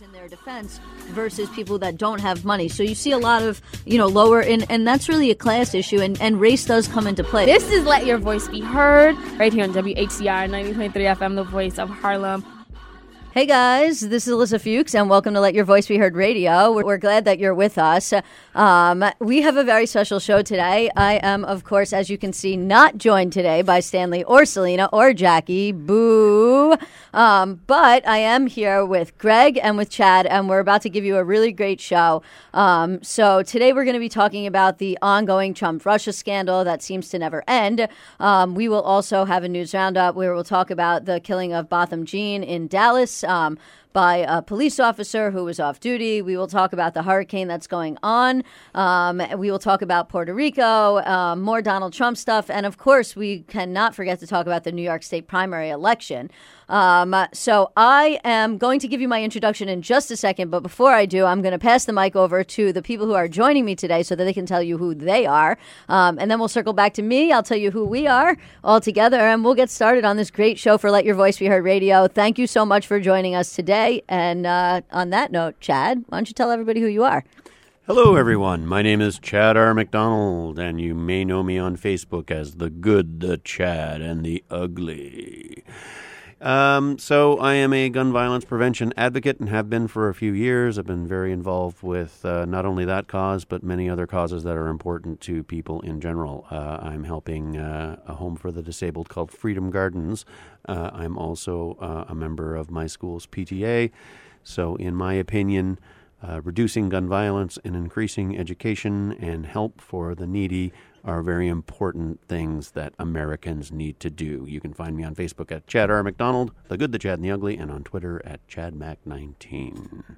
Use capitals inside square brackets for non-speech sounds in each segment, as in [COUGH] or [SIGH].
in their defense versus people that don't have money. So you see a lot of, you know, lower, and, and that's really a class issue, and, and race does come into play. This is Let Your Voice Be Heard right here on WHCR 90.3 FM, the voice of Harlem. Hey guys, this is Ilyssa Fuchs, and welcome to Let Your Voice Be Heard Radio. We're, we're glad that you're with us. Um, we have a very special show today. I am, of course, as you can see, not joined today by Stanley or Selena or Jackie. Boo. Um, but I am here with Greg and with Chad, and we're about to give you a really great show. Um, so today we're going to be talking about the ongoing Trump Russia scandal that seems to never end. Um, we will also have a news roundup where we'll talk about the killing of Botham Jean in Dallas. Um, by a police officer who was off duty. We will talk about the hurricane that's going on. Um, we will talk about Puerto Rico, um, more Donald Trump stuff. And of course, we cannot forget to talk about the New York State primary election. Um, so I am going to give you my introduction in just a second, but before I do, I'm going to pass the mic over to the people who are joining me today so that they can tell you who they are. Um, and then we'll circle back to me. I'll tell you who we are all together, and we'll get started on this great show for Let Your Voice Be Heard Radio. Thank you so much for joining us today. And uh, on that note, Chad, why don't you tell everybody who you are? Hello, everyone. My name is Chad R. MacDonald, and you may know me on Facebook as the Good, the Chad, and the Ugly. Um, so I am a gun violence prevention advocate and have been for a few years. I've been very involved with uh, not only that cause, but many other causes that are important to people in general. Uh, I'm helping uh, a home for the disabled called Freedom Gardens. Uh, I'm also uh, a member of my school's PTA. So, in my opinion, uh, reducing gun violence and increasing education and help for the needy are very important things that Americans need to do. You can find me on Facebook at Chad R. MacDonald, The Good, The Chad, and The Ugly, and on Twitter at ChadMac19.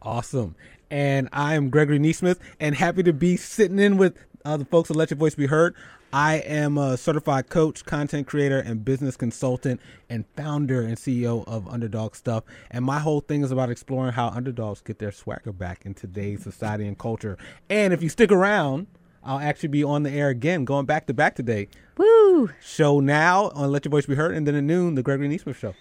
Awesome. And I am Gregory Nesmith and happy to be sitting in with uh, the folks that Let Your Voice Be Heard. I am a certified coach, content creator, and business consultant, and founder and CEO of Underdog Stuff. And my whole thing is about exploring how underdogs get their swagger back in today's society and culture. And if you stick around, I'll actually be on the air again, going back to back today. Woo! Show now on Let Your Voice Be Heard, and then at noon, the Gregory Nesmith Show.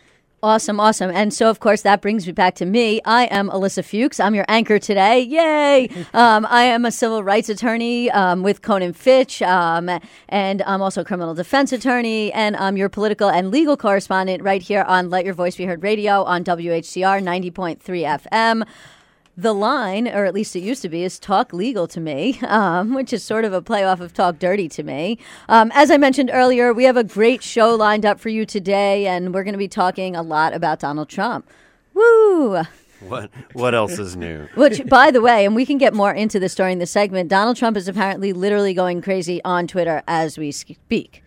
Awesome, awesome. And so, of course, that brings me back to me. I am Ilyssa Fuchs. I'm your anchor today. Yay! [LAUGHS] Um, I am a civil rights attorney um, with Conan Fitch, um, and I'm also a criminal defense attorney, and I'm your political and legal correspondent right here on Let Your Voice Be Heard Radio on WHCR 90.3 FM the line, or at least it used to be, is talk legal to me, [LAUGHS] um, which is sort of a play off of talk dirty to me. Um, as I mentioned earlier, we have a great show lined up for you today, and we're going to be talking a lot about Donald Trump. Woo! What what else is new? [LAUGHS] Which, by the way, and we can get more into this during the segment. Donald Trump is apparently literally going crazy on Twitter as we speak.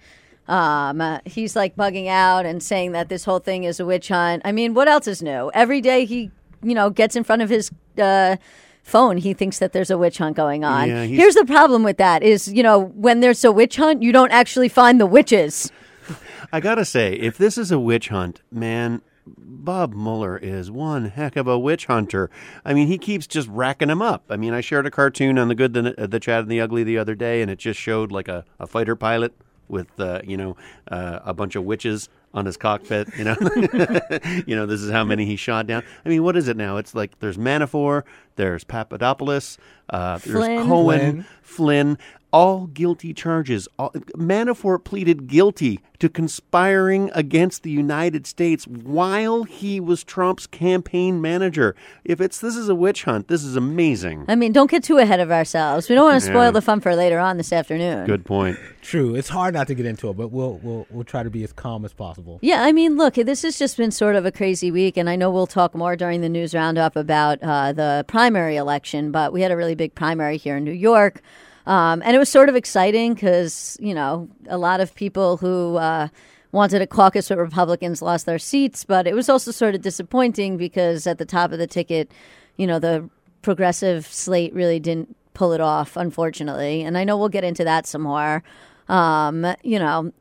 Um, uh, he's like bugging out and saying that this whole thing is a witch hunt. I mean, what else is new? Every day he, you know, gets in front of his uh, phone, he thinks that there's a witch hunt going on. Yeah, Here's the problem with that: is you know, when there's a witch hunt, you don't actually find the witches. [LAUGHS] I gotta say, if this is a witch hunt, man, Bob Mueller is one heck of a witch hunter. I mean, he keeps just racking them up. I mean, I shared a cartoon on the good, the, the Chad, and the ugly the other day, and it just showed like a, a fighter pilot with uh, you know uh, a bunch of witches on his cockpit. You know, [LAUGHS] you know this is how many he shot down. I mean, what is it now? It's like there's Manafort, there's Papadopoulos, uh, there's Flynn. Cohen, Flynn. Flynn, all guilty charges. All, Manafort pleaded guilty to conspiring against the United States while he was Trump's campaign manager. If it's this is a witch hunt, this is amazing. I mean, don't get too ahead of ourselves. We don't want to spoil Yeah. the fun for later on this afternoon. Good point. True. It's hard not to get into it, but we'll we'll we'll try to be as calm as possible. Yeah, I mean, look, this has just been sort of a crazy week, and I know we'll talk more during the news roundup about uh, the primary election, but we had a really big primary here in New York. Um, and it was sort of exciting because, you know, a lot of people who uh, wanted a caucus with Republicans lost their seats, but it was also sort of disappointing because at the top of the ticket, you know, the progressive slate really didn't pull it off, unfortunately. And I know we'll get into that some more. Um, you know,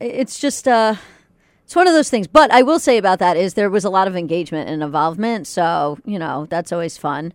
it's just uh it's one of those things but i will say about that is there was a lot of engagement and involvement so you know that's always fun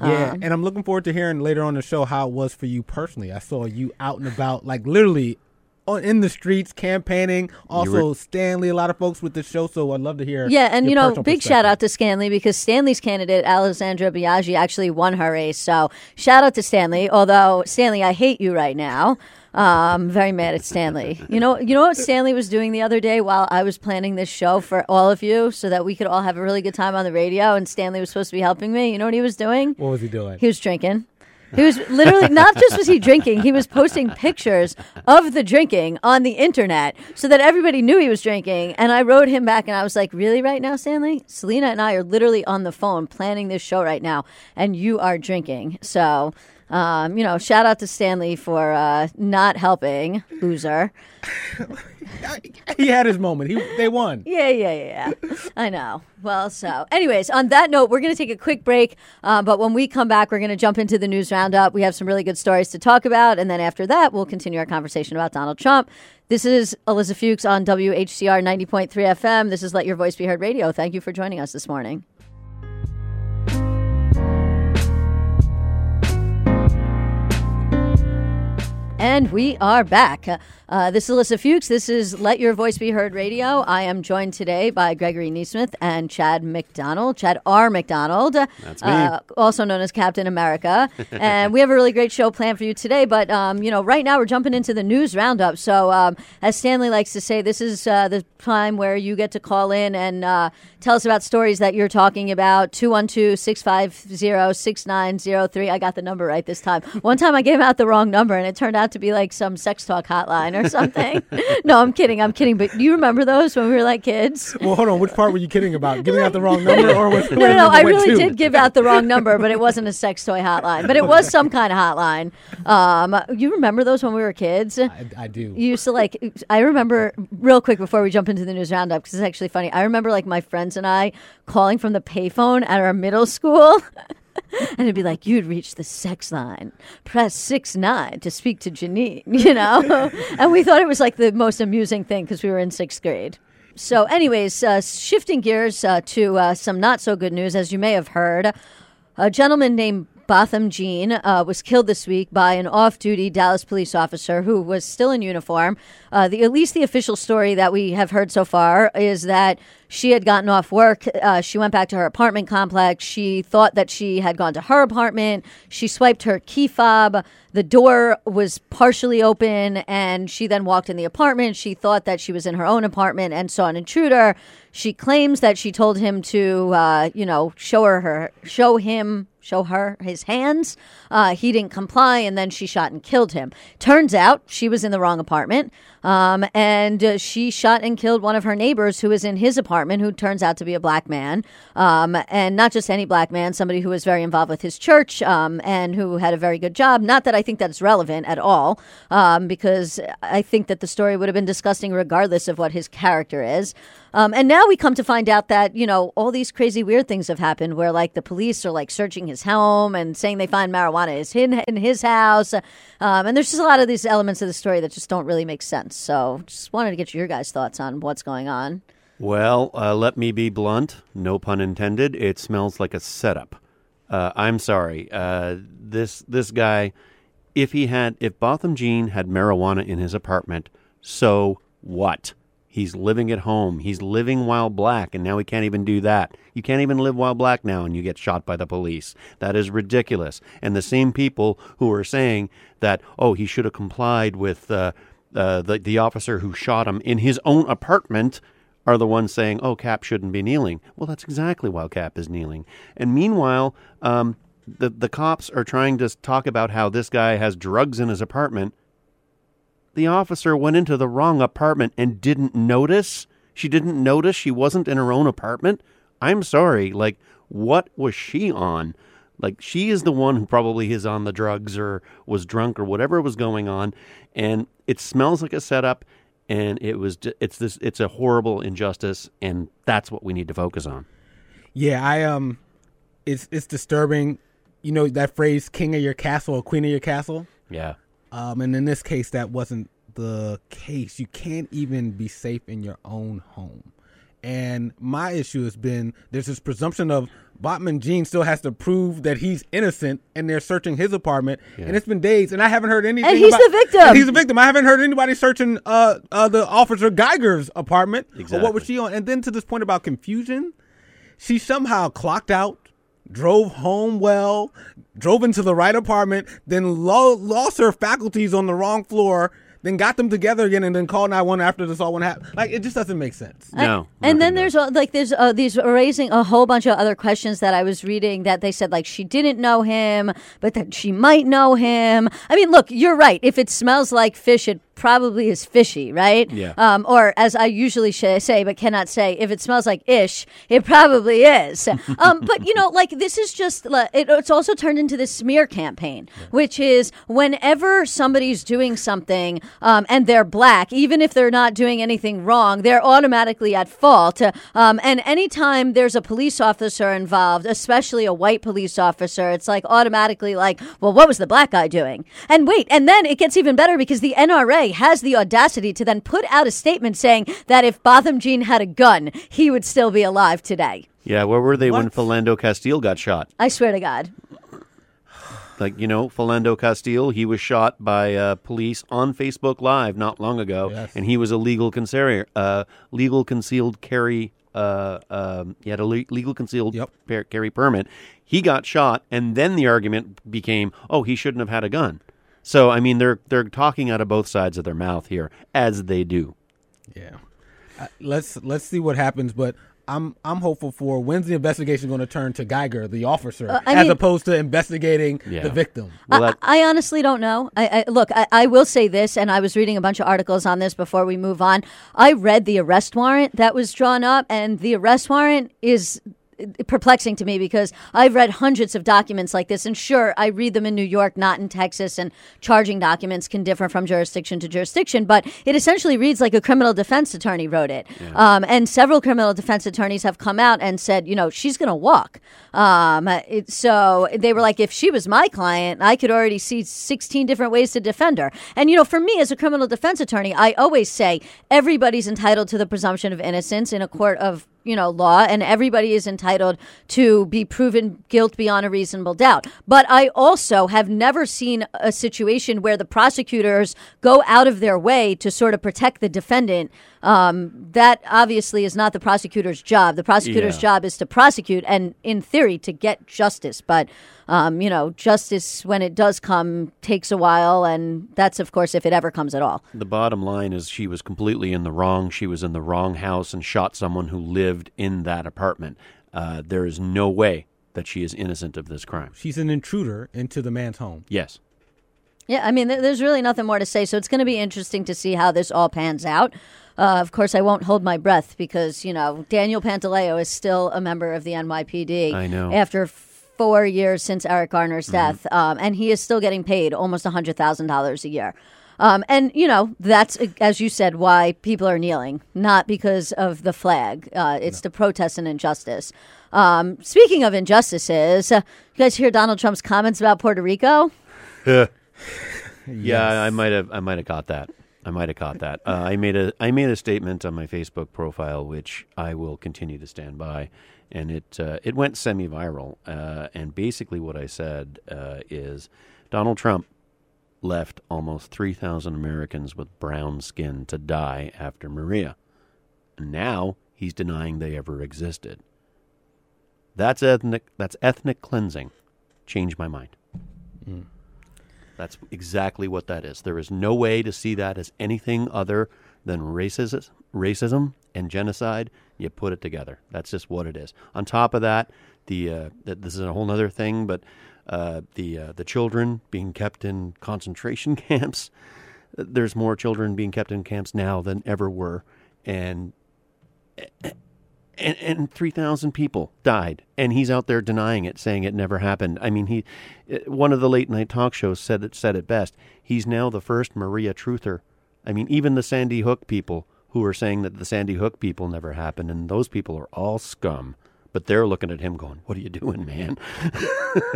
Yeah, Um, and I'm looking forward to hearing later on the show how it was for you personally. I saw you out and about, like literally on in the streets campaigning. Also, were- Stanley, a lot of folks with the show. So I'd love to hear. Yeah, and your you know, big shout out to Stanley because Stanley's candidate, Alessandra Biaggi, actually won her race. So shout out to Stanley. Although Stanley, I hate you right now. Um, very mad at Stanley. You know, you know what Stanley was doing the other day while I was planning this show for all of you, so that we could all have a really good time on the radio. And Stanley was supposed to be helping me. You know what he was doing? What was he doing? He was drinking. He was literally not just was he drinking, he was posting pictures of the drinking on the internet so that everybody knew he was drinking. And I wrote him back and I was like, Really, right now, Stanley? Selena and I are literally on the phone planning this show right now, and you are drinking. So, um, you know, shout out to Stanley for uh, not helping, loser. [LAUGHS] he had his moment. He they won. [LAUGHS] Yeah, yeah, yeah. yeah. I know. Well, so, anyways, on that note, we're going to take a quick break. Uh, but when we come back, we're going to jump into the news roundup. We have some really good stories to talk about. And then after that, we'll continue our conversation about Donald Trump. This is Ilyssa Fuchs on WHCR 90.3 FM. This is Let Your Voice Be Heard Radio. Thank you for joining us this morning. And we are back. Uh, this is Ilyssa Fuchs. This is Let Your Voice Be Heard Radio. I am joined today by Gregory Nesmith and Chad MacDonald, Chad R. MacDonald, That's me. Uh, also known as Captain America. [LAUGHS] and we have a really great show planned for you today. But, um, you know, right now we're jumping into the news roundup. So, um, as Stanley likes to say, this is uh, the time where you get to call in and uh, tell us about stories that you're talking about. 212 650 6903. I got the number right this time. One time I gave out the wrong number and it turned out to be like some sex talk hotline or something. [LAUGHS] no, I'm kidding. I'm kidding. But do you remember those when we were like kids? Well, hold on. Which part were you kidding about? Giving out the wrong [LAUGHS] number, or was No, no, no. I really did give out the wrong number, but it wasn't a sex toy hotline. But it was some kind of hotline. Um, you remember those when we were kids? I, I do. You used to like. I remember real quick before we jump into the news roundup because it's actually funny. I remember like my friends and I calling from the payphone at our middle school. [LAUGHS] [LAUGHS] and it'd be like, you'd reach the sex line. Press six nine to speak to Janine, [LAUGHS] you know? [LAUGHS] and we thought it was like the most amusing thing because we were in sixth grade. So, anyways, uh, shifting gears uh, to uh, some not so good news, as you may have heard, a gentleman named Botham Jean uh, was killed this week by an off-duty Dallas police officer who was still in uniform. Uh, the, at least the official story that we have heard so far is that she had gotten off work. Uh, she went back to her apartment complex. She thought that she had gone to her apartment. She swiped her key fob. The door was partially open, and she then walked in the apartment. She thought that she was in her own apartment and saw an intruder. She claims that she told him to, uh, you know, show her her, show him show her his hands. Uh, he didn't comply, and then she shot and killed him. Turns out she was in the wrong apartment, um, and uh, she shot and killed one of her neighbors who was in his apartment, who turns out to be a black man, um, and not just any black man, somebody who was very involved with his church um, and who had a very good job. Not that I think that's relevant at all, um, because I think that the story would have been disgusting regardless of what his character is. Um, and now we come to find out that, you know, all these crazy weird things have happened where, like, the police are, like, searching his home and saying they find marijuana is in, in his house. Um, and there's just a lot of these elements of the story that just don't really make sense. So just wanted to get your guys' thoughts on what's going on. Well, uh, let me be blunt. No pun intended. It smells like a setup. Uh, I'm sorry. Uh, this this guy, if he had, if Botham Jean had marijuana in his apartment, so what? He's living at home. He's living while black, and now he can't even do that. You can't even live while black now, and you get shot by the police. That is ridiculous. And the same people who are saying that, oh, he should have complied with uh, uh, the the officer who shot him in his own apartment are the ones saying, "Oh, Kap shouldn't be kneeling." Well, that's exactly why Kap is kneeling. And meanwhile, um, the the cops are trying to talk about how this guy has drugs in his apartment. The officer went into the wrong apartment and didn't notice. She didn't notice she wasn't in her own apartment. I'm sorry. Like, what was she on? Like, she is the one who probably is on the drugs or was drunk or whatever was going on. And it smells like a setup. And it was, it's this, it's a horrible injustice. And that's what we need to focus on. Yeah, I um, it's it's disturbing. You know that phrase "king of your castle" or "queen of your castle." Yeah. Um, and in this case, that wasn't the case. You can't even be safe in your own home. And my issue has been there's this presumption of Botham Jean still has to prove that he's innocent, and they're searching his apartment. And it's been days, and I haven't heard anything. And he's about- the victim. and he's the victim. I haven't heard anybody searching uh, uh, the officer Guyger's apartment. Or what was she on? And then to this point about confusion, she somehow clocked out, drove home well, drove into the right apartment, then lo- lost her faculties on the wrong floor, then got them together again, and then called 911 after this all went happen. Like it just doesn't make sense. No. and then there's does. like there's uh, these raising a whole bunch of other questions that I was reading that they said like she didn't know him, but that she might know him. I mean, look, you're right. If it smells like fish, it probably is fishy, right? Yeah. Um, or as I usually say, but cannot say, if it smells like ish, it probably is. [LAUGHS] um, but you know, like this is just like, it, it's also turned into this smear campaign, which is whenever somebody's doing something um, and they're black, even if they're not doing anything wrong, they're automatically at fault. Um, and anytime there's a police officer involved, especially a white police officer, it's like automatically like, well, what was the black guy doing? And wait, and then it gets even better because the NRA has the audacity to then put out a statement saying that if Botham Jean had a gun, he would still be alive today. Yeah, where were they when What? Philando Castile got shot? I swear to God. Like, you know, Philando Castile, he was shot by uh, police on Facebook Live not long ago, Yes. and he was a legal concealed, uh, legal concealed carry. Uh, um, he had a le- legal concealed Yep. par- carry permit. He got shot, and then the argument became, "Oh, he shouldn't have had a gun." So, I mean, they're they're talking out of both sides of their mouth here, as they do. Yeah. Uh, let's let's see what happens, but I'm I'm hopeful for when's the investigation going to turn to Guyger, the officer, Uh, as mean- opposed to investigating Yeah. the victim. Well, I, I honestly don't know. I, I look. I, I will say this, and I was reading a bunch of articles on this before we move on. I read the arrest warrant that was drawn up, and the arrest warrant is perplexing to me because I've read hundreds of documents like this, and sure, I read them in New York, not in Texas, and charging documents can differ from jurisdiction to jurisdiction, but it essentially reads like a criminal defense attorney wrote it. Um, and several criminal defense attorneys have come out and said, you know, she's going to walk. Um, it, so they were like, if she was my client, I could already see 16 different ways to defend her. And, you know, for me as a criminal defense attorney, I always say everybody's entitled to the presumption of innocence in a court of you know law and everybody is entitled to be proven guilt beyond a reasonable doubt. But i also have never seen a situation where the prosecutors go out of their way to sort of protect the defendant um, that obviously is not the prosecutor's job the prosecutor's Yeah. job is to prosecute and in theory to get justice but um, you know justice when it does come takes a while and that's of course if it ever comes at all the bottom line is she was completely in the wrong. She was in the wrong house and shot someone who lived in that apartment. Uh, there is no way that she is innocent of this crime. She's an intruder into the man's home. Yes. Yeah, I mean, th- there's really nothing more to say. So it's going to be interesting to see how this all pans out. Uh, of course, I won't hold my breath because, you know, Daniel Pantaleo is still a member of the NYPD. I know. After four years since Eric Garner's death. Um, and he is still getting paid almost $100,000 a year. Um, and, you know, that's, as you said, why people are kneeling, not because of the flag. Uh, it's to protest an injustice. Um, speaking of injustices, uh, you guys hear Donald Trump's comments about Puerto Rico? [LAUGHS] Yeah, I might have. I might have caught that. I might have caught that. Uh, I made a. I made a statement on my Facebook profile, which I will continue to stand by, and it uh, it went semi-viral. Uh, and basically, what I said uh, is, Donald Trump left almost three thousand Americans with brown skin to die after Maria, now he's denying they ever existed. That's ethnic. That's ethnic cleansing. Change my mind. That's exactly what that is. There is no way to see that as anything other than racism, racism and genocide. You put it together. That's just what it is. On top of that, the uh, this is a whole other thing, but uh, the uh, the children being kept in concentration [LAUGHS] camps. There's more children being kept in camps now than ever were, and and, and 3,000 people died, and he's out there denying it, saying it never happened. I mean, he, uh, one of the late night talk shows said it said it best. He's now the first Maria truther. I mean, even the Sandy Hook people who are saying that the Sandy Hook people never happened, and those people are all scum. But they're looking at him going, "What are you doing, man?" [LAUGHS]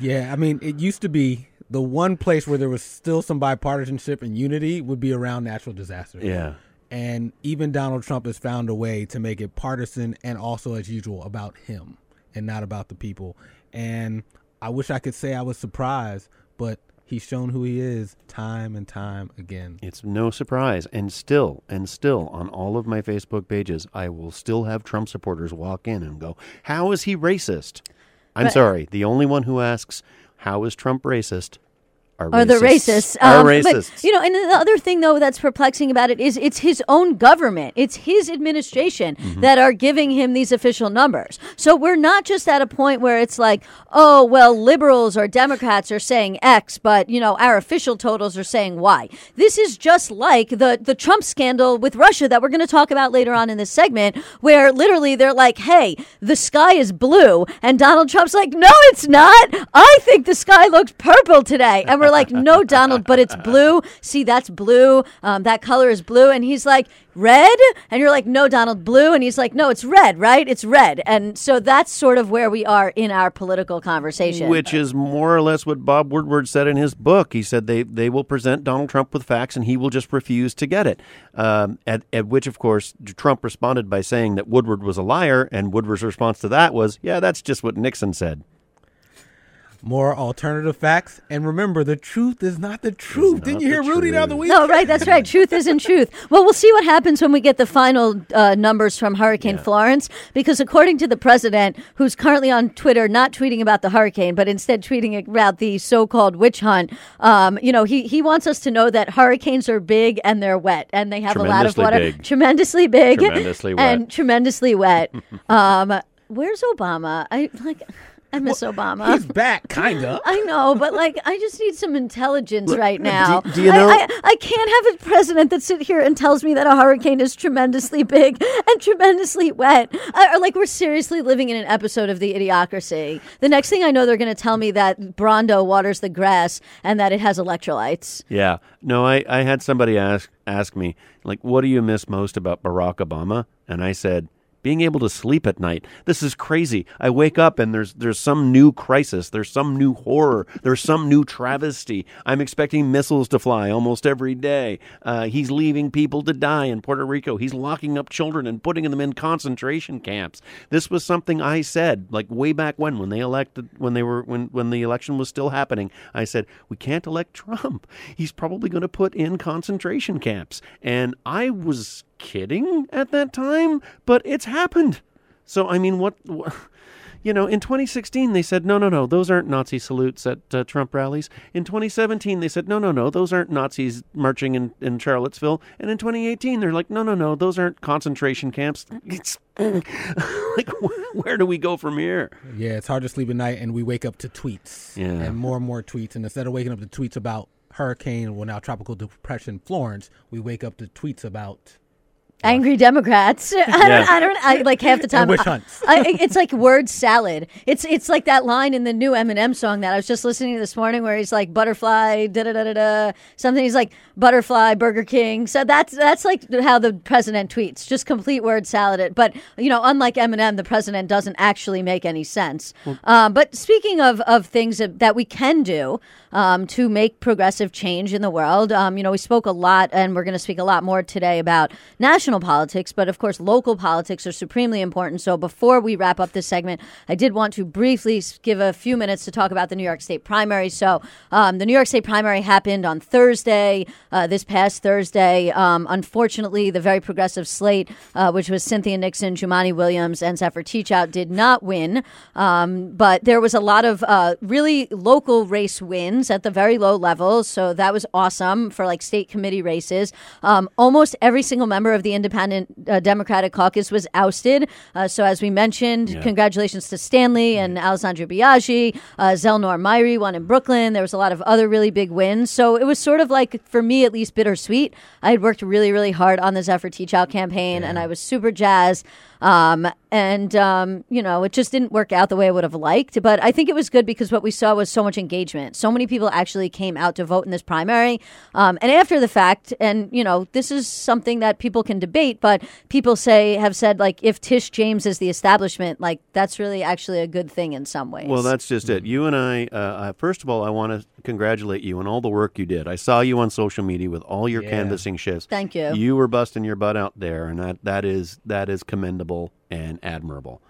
Yeah, I mean, it used to be the one place where there was still some bipartisanship and unity would be around natural disasters. yeah, And even Donald Trump has found a way to make it partisan and also, as usual, about him. and not about the people. And I wish I could say I was surprised, but he's shown who he is time and time again. It's no surprise. And still, and still, on all of my Facebook pages, I will still have Trump supporters walk in and go, How is he racist? I'm But- sorry. The only one who asks, How is Trump racist? Are, Are the racists? Are Um, racists. But, you know, and the other thing though that's perplexing about it is it's his own government, it's his administration Mm-hmm. that are giving him these official numbers. So we're not just at a point where it's like, oh well, liberals or Democrats are saying X, but you know our official totals are saying Y. This is just like the the Trump scandal with Russia that we're going to talk about later on in this segment, where literally they're like, hey, the sky is blue, and Donald Trump's like, no, it's not. I think the sky looks purple today, and we're like, no, Donald, but it's blue. See, that's blue. Um, that color is blue, and he's like, red, and you're like, no, Donald, blue, and he's like, no, it's red, right? It's red, and so that's sort of where we are in our political conversation. Which is more or less what Bob Woodward said in his book. He said they, they will present Donald Trump with facts and he will just refuse to get it. Um, at, at which, of course, Trump responded by saying that Woodward was a liar, and Woodward's response to that was, yeah, that's just what Nixon said. More alternative facts, and remember, the truth is not the truth. not Didn't you hear the Rudy the other truth. week? No, right. That's right. Truth isn't truth. Well, we'll see what happens when we get the final uh, numbers from Hurricane Florence, because according to the president, who's currently on Twitter, not tweeting about the hurricane, but instead tweeting about the so-called witch hunt, um, you know, he he wants us to know that hurricanes are big and they're wet, and they have a lot of Tremendously water, big. tremendously big, Tremendously [LAUGHS] wet. and tremendously wet. [LAUGHS] um, where's Obama? I like. I miss Obama. He's back, kinda. [LAUGHS] I know, but like, I just need some intelligence right now. do you I- know- I, I, can't have a president that sit here and tells me that a hurricane is tremendously big [LAUGHS] and tremendously wet. Uh, or like, we're seriously living in an episode of the Idiocracy. The next thing I know, they're going to tell me that Brawndo waters the grass and that it has electrolytes. Yeah. No, I, I had somebody ask ask me, like, what do you miss most about Barack Obama? And I said, being able to sleep at night. This is crazy. I wake up and there's there's some new crisis, there's some new horror, there's some new travesty. I'm expecting missiles to fly almost every day. Uh, he's leaving people to die in Puerto Rico. He's locking up children and putting them in concentration camps. This was something I said like way back when when they elected when they were when when the election was still happening. I said we can't elect Trump. He's probably going to put in concentration camps. And I was kidding at that time, but it's happened. So I mean, what, what you know, in 2016 they said no, no, no, those aren't Nazi salutes at uh, Trump rallies. In 2017 they said no, no, no, those aren't Nazis marching in in Charlottesville. And in 2018 they're like no, no, no, those aren't concentration camps. It's [LAUGHS] like wh- where do we go from here? Yeah, it's hard to sleep at night, and we wake up to tweets. Yeah. And more and more tweets. And instead of waking up to tweets about hurricane, well, now tropical depression Florence, we wake up to tweets about. Angry Democrats. [LAUGHS] I don't. I don't. I like half the time. Witch hunts. I, it's like word salad. It's it's like that line in the new Eminem song that I was just listening to this morning, where he's like butterfly, da da da da da, something. He's like butterfly, Burger King. So that's that's like how the president tweets, just complete word salad. It, but you know, unlike Eminem, the president doesn't actually make any sense. Um, but speaking of of things that, that we can do um, to make progressive change in the world, um, you know, we spoke a lot, and we're going to speak a lot more today about national politics, but of course, local politics are supremely important. So before we wrap up this segment, I did want to briefly give a few minutes to talk about the New York State primary. So um, the New York State primary happened on Thursday, uh, this past Thursday. Um, unfortunately, the very progressive slate, uh, which was Cynthia Nixon, Jumaane Williams, and Zephyr Teachout, did not win. Um, but there was a lot of uh, really local race wins at the very low levels. So that was awesome for like state committee races. Um, almost every single member of the Independent uh, Democratic Caucus was ousted. Uh, so as we mentioned, congratulations to Stanley and Alessandra Biaggi. Uh, Zellnor Myrie won in Brooklyn. There was a lot of other really big wins. So it was sort of like, for me at least, bittersweet. I had worked really, really hard on the Zephyr Teachout campaign, and I was super jazzed. Um, and, um, you know, it just didn't work out the way I would have liked. But I think it was good because what we saw was so much engagement. So many people actually came out to vote in this primary. Um, and after the fact, and, you know, this is something that people can debate, but people say, have said, like, if Tish James is the establishment, like, that's really actually a good thing in some ways. Well, that's just it. You and I, uh, uh, first of all, I want to congratulate you on all the work you did. I saw you on social media with all your Yeah. canvassing shifts. Thank you. You were busting your butt out there, and that, that is that is commendable and admirable.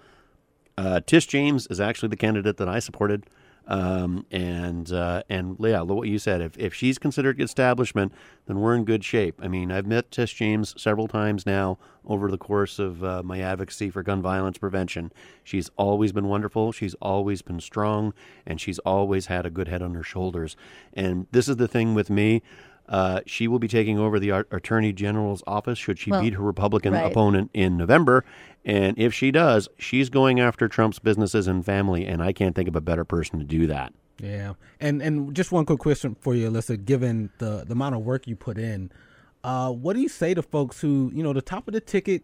Uh, Tish James is actually the candidate that I supported. Um, and uh, and yeah, look what you said, if, if she's considered establishment, then we're in good shape. I mean, I've met Tish James several times now over the course of uh, my advocacy for gun violence prevention. She's always been wonderful. She's always been strong, and she's always had a good head on her shoulders. And this is the thing with me. Uh, she will be taking over the Ar- Attorney General's office should she Well, beat her Republican right. opponent in November. And if she does, she's going after Trump's businesses and family, and I can't think of a better person to do that. Yeah, and and just one quick question for you, Ilyssa. Given the the amount of work you put in, uh, what do you say to folks who you know the top of the ticket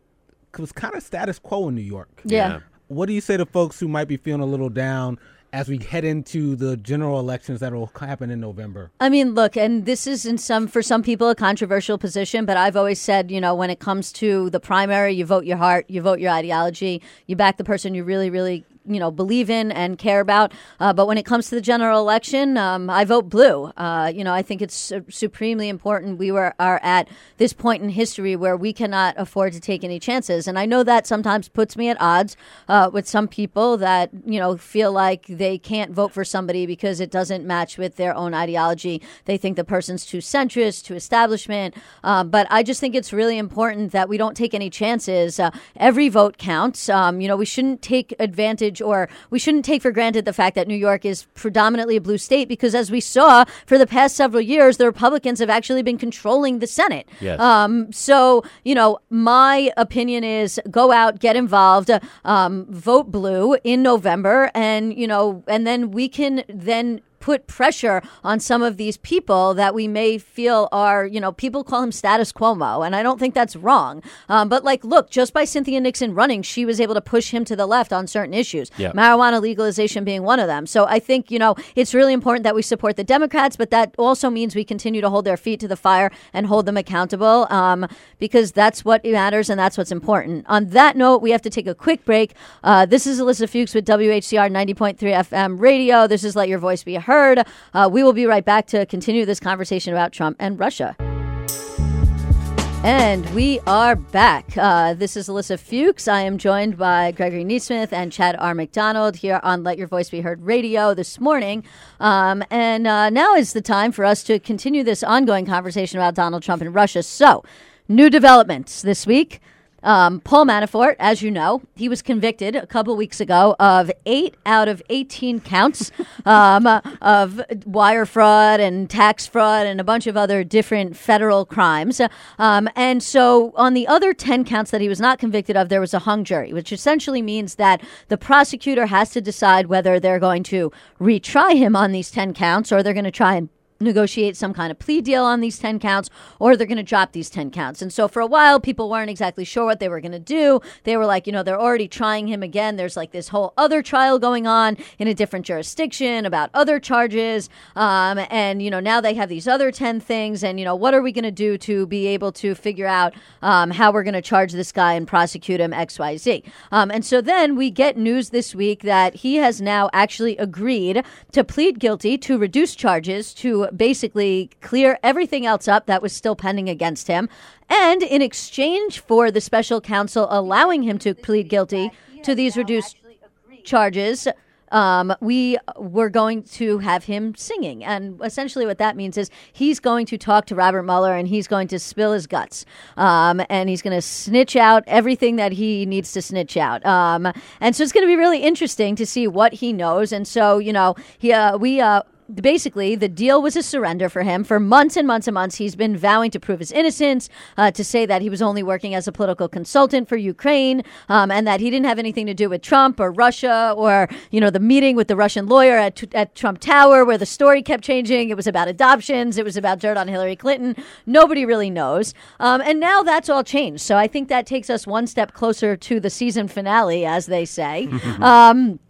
was kind of status quo in New York? Yeah. What do you say to folks who might be feeling a little down as we head into the general elections that will happen in November? I mean, look, and this is in some for some people a controversial position, but I've always said, you know, when it comes to the primary, you vote your heart, you vote your ideology, you back the person you really, really you know believe in and care about. Uh, but when it comes to the general election, um, I vote blue. Uh, you know, I think it's su- supremely important. We were are at this point in history where we cannot afford to take any chances, and I know that sometimes puts me at odds uh, with some people that you know feel like they can't vote for somebody because it doesn't match with their own ideology. They think the person's too centrist, too establishment. Um, but I just think it's really important that we don't take any chances. Uh, every vote counts. Um, you know, we shouldn't take advantage or we shouldn't take for granted the fact that New York is predominantly a blue state because, as we saw for the past several years, the Republicans have actually been controlling the Senate. Yes. Um, so, you know, my opinion is go out, get involved, um, vote blue in November, and, you know, and then we can then put pressure on some of these people that we may feel are, you know, people call him status quo, and I don't think that's wrong. Um, but like, look, just by Cynthia Nixon running, she was able to push him to the left on certain issues. Yeah. Marijuana legalization being one of them. So I think, you know, it's really important that we support the Democrats, but that also means we continue to hold their feet to the fire and hold them accountable um, because that's what matters and that's what's important. On that note, we have to take a quick break. Uh, this is Ilyssa Fuchs with WHCR 90.3 FM radio. This is Let Your Voice Be Heard. Uh, we will be right back to continue this conversation about Trump and Russia. And we are back. Uh, this is Ilyssa Fuchs. I am joined by Gregory Nesmith and Chad R. MacDonald here on Let Your Voice Be Heard radio this morning. Um, and uh, now is the time for us to continue this ongoing conversation about Donald Trump and Russia. So, new developments this week. Um, Paul Manafort, as you know, he was convicted a couple weeks ago of eight out of 18 counts [LAUGHS] um, of wire fraud and tax fraud and a bunch of other different federal crimes. Um, and so on the other 10 counts that he was not convicted of, there was a hung jury, which essentially means that the prosecutor has to decide whether they're going to retry him on these 10 counts or they're going to try and negotiate some kind of plea deal on these 10 counts or they're going to drop these 10 counts. And so for a while, people weren't exactly sure what they were going to do. They were like, you know, they're already trying him again. There's like this whole other trial going on in a different jurisdiction about other charges. Um, and, you know, now they have these other 10 things. And, you know, what are we going to do to be able to figure out um, how we're going to charge this guy and prosecute him XYZ? Um, and so then we get news this week that he has now actually agreed to plead guilty to reduce charges to basically clear everything else up that was still pending against him. And in exchange for the special counsel allowing him to plead guilty to these reduced charges, um, we were going to have him singing. And essentially, what that means is he's going to talk to Robert Mueller and he's going to spill his guts. Um, and he's going to snitch out everything that he needs to snitch out. Um, and so it's going to be really interesting to see what he knows. And so, you know, he, uh, we, uh, basically the deal was a surrender for him. For months and months and months he's been vowing to prove his innocence uh, to say that he was only working as a political consultant for ukraine um, and that he didn't have anything to do with trump or russia or you know the meeting with the russian lawyer at, at trump tower where the story kept changing. It was about adoptions. It was about dirt on hillary clinton. Nobody really knows. Um, and now that's all changed. So i think that takes us one step closer to the season finale as they say. [LAUGHS] Um,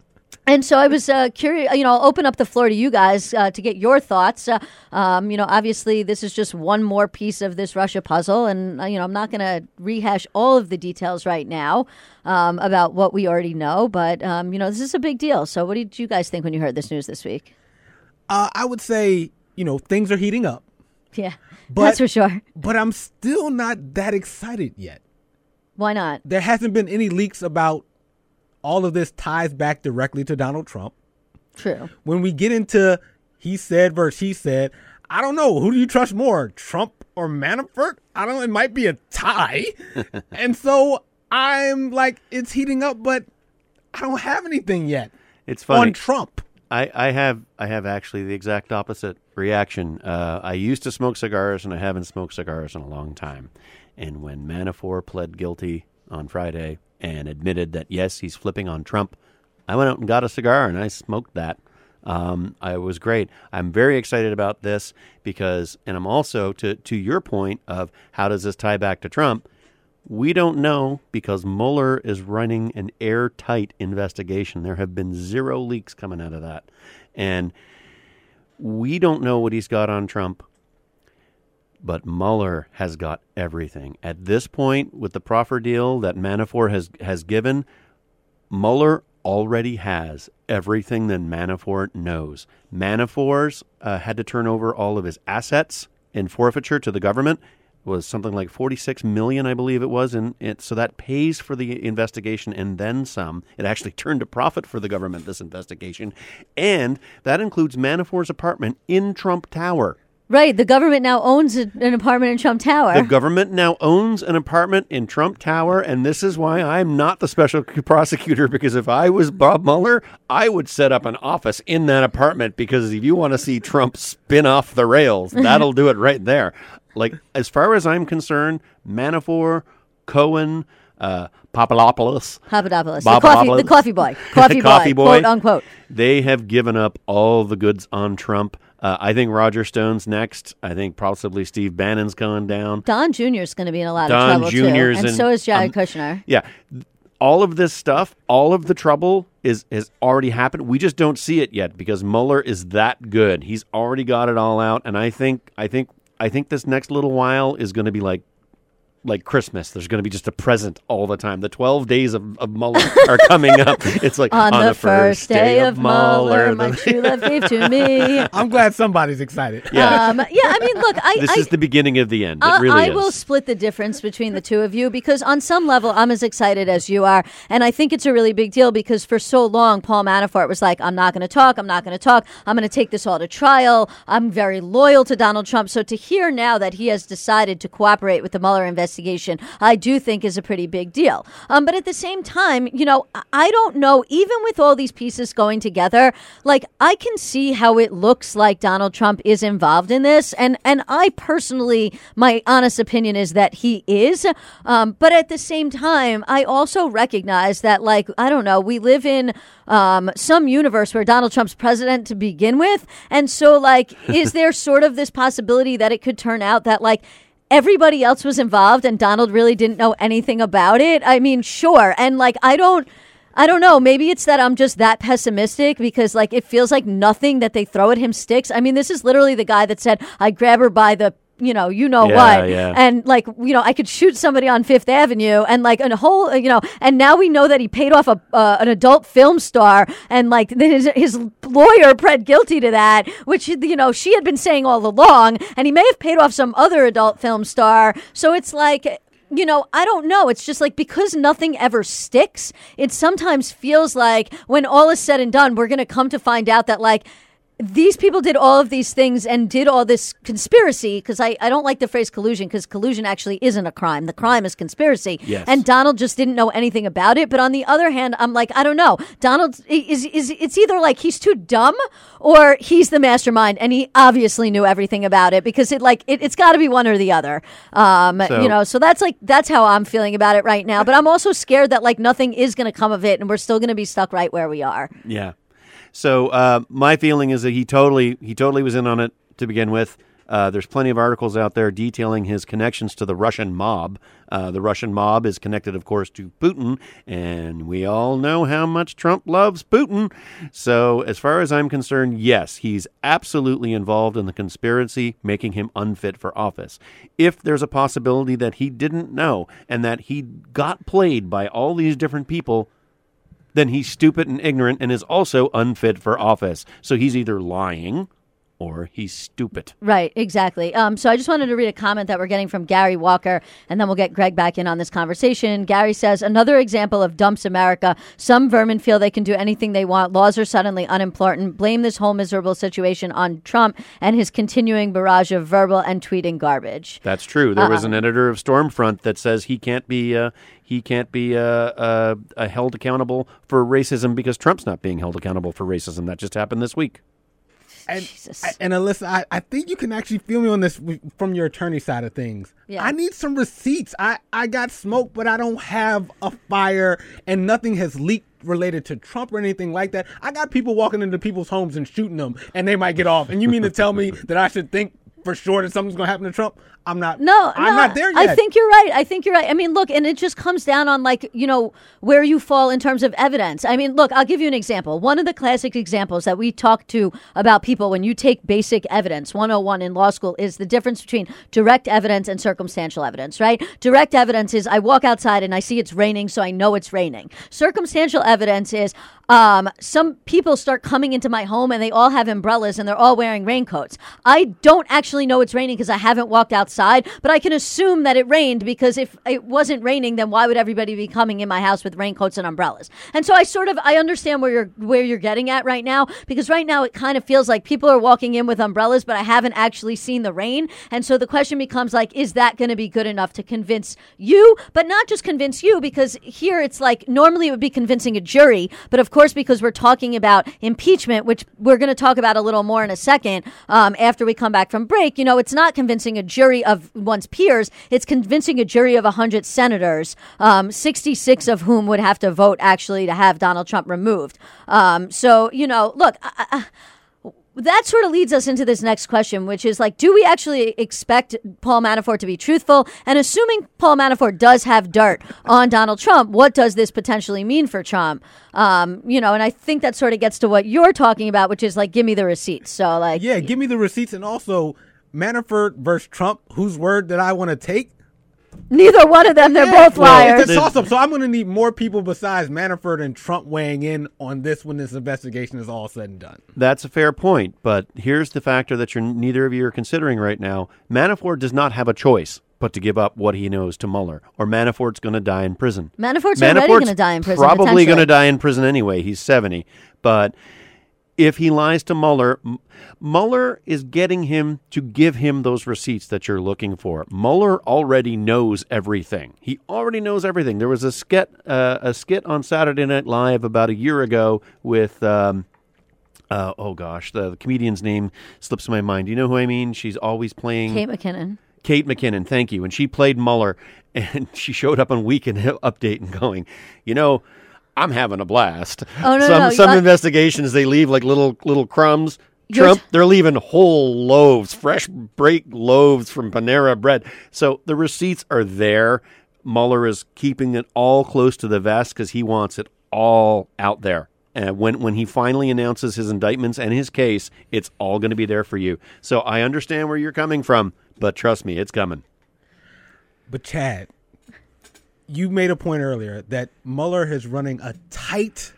and so I was uh, curious, you know, I'll open up the floor to you guys uh, to get your thoughts. Uh, um, you know, obviously, this is just one more piece of this Russia puzzle. And, uh, you know, I'm not going to rehash all of the details right now um, about what we already know. But, um, you know, this is a big deal. So, what did you guys think when you heard this news this week? Uh, I would say, you know, things are heating up, Yeah, [LAUGHS] But- that's for sure. but I'm still not that excited yet. Why not? There hasn't been any leaks about all of this ties back directly to Donald Trump. True. When we get into he said versus he said, I don't know. Who do you trust more, Trump or Manafort? I don't. It might be a tie, [LAUGHS] and so I'm like, it's heating up, but I don't have anything yet It's funny. on Trump. I, I have I have actually the exact opposite reaction. Uh, I used to smoke cigars, and I haven't smoked cigars in a long time. And when Manafort pled guilty on Friday and admitted that yes, he's flipping on Trump, I went out and got a cigar and I smoked that. Um, I was great. I'm very excited about this because, and I'm also to to your point of how does this tie back to Trump? We don't know because Mueller is running an airtight investigation. There have been zero leaks coming out of that. And we don't know what he's got on Trump, but Mueller has got everything. At this point, with the proffer deal that Manafort has, has given, Mueller already has everything that Manafort knows. Manafort's uh, had to turn over all of his assets in forfeiture to the government was something like 46 million i believe it was and it, so that pays for the investigation and then some it actually [LAUGHS] turned a profit for the government this investigation and that includes manafort's apartment in trump tower Right. The government now owns an apartment in Trump Tower. the government now owns an apartment in Trump Tower, and this is why I'm not the special [LAUGHS] prosecutor. Because if I was Bob Mueller, I would set up an office in that apartment. Because if you want to see Trump spin off the rails, [LAUGHS] that'll do it right there. Like as far as I'm concerned, Manafort, Cohen, uh, Papadopoulos, Papadopoulos, the coffee, the coffee boy, coffee, [LAUGHS] Coffee boy, boy. quote unquote. they have given up all the goods on Trump. Uh, I think Roger Stone's next. I think possibly Steve Bannon's going down. Don Jr. is going to be in a lot Don of trouble Jr.'s too, and in- so is Jared um, Kushner. Yeah. All of this stuff, all of the trouble is has already happened. We just don't see it yet because Mueller is that good. He's already got it all out and I think I think I think this next little while is going to be like like Christmas. There's going to be just a present all the time. The 12 days of, of Mueller are coming up. [LAUGHS] It's like On, the, first day, of Mueller, my the- true love gave to me. [LAUGHS] I'm glad somebody's excited. yeah. Um, yeah, I mean, look, I, this I, is the beginning of the end. It I- really I is. will split the difference between the two of you because, on some level, I'm as excited as you are. And I think it's a really big deal because for so long, Paul Manafort was like, I'm not going to talk. I'm not going to talk. I'm going to take this all to trial. I'm very loyal to Donald Trump. So to hear now that he has decided to cooperate with the Mueller investigation, I do think is a pretty big deal. Um, but at the same time, you know, I- I don't know, even with all these pieces going together, like I can see how it looks like Donald Trump is involved in this. And, and I personally, my honest opinion is that he is. Um, but at the same time, I also recognize that, like, I don't know, we live in um, some universe where Donald Trump's president to begin with. And so, like, is there sort of this possibility that it could turn out that, like, everybody else was involved and Donald really didn't know anything about it? I mean, sure. And, like, I don't. I don't know. Maybe it's that I'm just that pessimistic because, like, it feels like nothing that they throw at him sticks. I mean, this is literally the guy that said, I grab her by the, you know, you know Yeah, what. yeah. And, like, you know, I could shoot somebody on Fifth Avenue and, like, a whole, you know, and now we know that he paid off a uh, an adult film star and, like, his, his lawyer pled guilty to that, which, you know, she had been saying all along. And he may have paid off some other adult film star. So it's like, you know, I don't know. It's just like because nothing ever sticks, it sometimes feels like when all is said and done, we're going to come to find out that, like, these people did all of these things and did all this conspiracy because I, I don't like the phrase collusion because collusion actually isn't a crime. The crime is conspiracy. Yes. And Donald just didn't know anything about it. But on the other hand, I'm like, I don't know. Donald is, is it's either like he's too dumb or he's the mastermind and he obviously knew everything about it because it like it, it's got to be one or the other. Um, So- you know, so that's like that's how I'm feeling about it right now. But I'm also scared that like nothing is going to come of it and we're still going to be stuck right where we are. Yeah. So uh, my feeling is that he totally he totally was in on it to begin with. Uh, there's plenty of articles out there detailing his connections to the Russian mob. Uh, the Russian mob is connected, of course, to Putin, and we all know how much Trump loves Putin. So, as far as I'm concerned, yes, he's absolutely involved in the conspiracy, making him unfit for office. If there's a possibility that he didn't know and that he got played by all these different people, then he's stupid and ignorant and is also unfit for office. So he's either lying or he's stupid. Right, exactly. Um, so I just wanted to read a comment that we're getting from Gary Walker, and then we'll get Greg back in on this conversation. Gary says, Another example of dumps America. Some vermin feel they can do anything they want. Laws are suddenly unimportant. Blame this whole miserable situation on Trump and his continuing barrage of verbal and tweeting garbage. That's true. There was an editor of Stormfront that says he can't be uh, he can't be uh, uh, uh, held accountable for racism because Trump's not being held accountable for racism. That just happened this week. And, Jesus. And Ilyssa, I, I think you can actually feel me on this from your attorney side of things. Yeah. I need some receipts. I, I got smoke, but I don't have a fire, and nothing has leaked related to Trump or anything like that. I got people walking into people's homes and shooting them, and they might get off. And you mean to tell me [LAUGHS] that I should think for sure that something's going to happen to Trump? I'm not. No, I'm no, not there yet. I think you're right. I think you're right. I mean, look, and it just comes down on like, you know, where you fall in terms of evidence. I mean, look, I'll give you an example. One of the classic examples that we talk to about people when you take basic evidence, 101 in law school, is the difference between direct evidence and circumstantial evidence, right? Direct evidence is I walk outside and I see it's raining, so I know it's raining. Circumstantial evidence is um, some people start coming into my home and they all have umbrellas and they're all wearing raincoats. I don't actually know it's raining because I haven't walked outside, but I can assume that it rained because if it wasn't raining, then why would everybody be coming in my house with raincoats and umbrellas? And so I sort of I understand where you're where you're getting at right now because right now it kind of feels like people are walking in with umbrellas, but I haven't actually seen the rain. And so the question becomes like, is that going to be good enough to convince you, but not just convince you? Because here it's like normally it would be convincing a jury, but of course because we're talking about impeachment, which we're going to talk about a little more in a second um, after we come back from break. You know, it's not convincing a jury of one's peers; it's convincing a jury of hundred senators, um, sixty-six of whom would have to vote actually to have Donald Trump removed. Um, so you know, look. I, I, that sort of leads us into this next question, which is like, do we actually expect Paul Manafort to be truthful? And assuming Paul Manafort does have dirt on Donald Trump, what does this potentially mean for Trump? Um, you know, and I think that sort of gets to what you're talking about, which is like, give me the receipts. So, like, Yeah, give me the receipts, and also Manafort versus Trump. Whose word that I want to take? Neither one of them, they're Yeah, both well, liars. It's a toss. So I'm going to need more people besides Manafort and Trump weighing in on this when this investigation is all said and done. That's a fair point, but here's the factor that you're neither of you are considering right now. Manafort does not have a choice but to give up what he knows to Mueller, or Manafort's going to die in prison. Manafort's already going to die in prison. Probably going to die in prison anyway. He's 70. But if he lies to Mueller, Mueller is getting him to give him those receipts that you're looking for. Mueller already knows everything. He already knows everything. There was a skit, uh, a skit on Saturday Night Live about a year ago with. Um, uh, oh gosh, the, the comedian's name slips my mind. You know who I mean? She's always playing Kate McKinnon. Kate McKinnon, thank you. And she played Mueller, [LAUGHS] and she showed up on Weekend Update and going, you know, I'm having a blast. Oh, no, some no, some I- investigations they leave like little little crumbs. You're Trump, t- they're leaving whole loaves, fresh break loaves from Panera Bread. So the receipts are there. Mueller is keeping it all close to the vest because he wants it all out there. And when when he finally announces his indictments and his case, it's all going to be there for you. So I understand where you're coming from, but trust me, it's coming. But Chad, you made a point earlier that Mueller is running a tight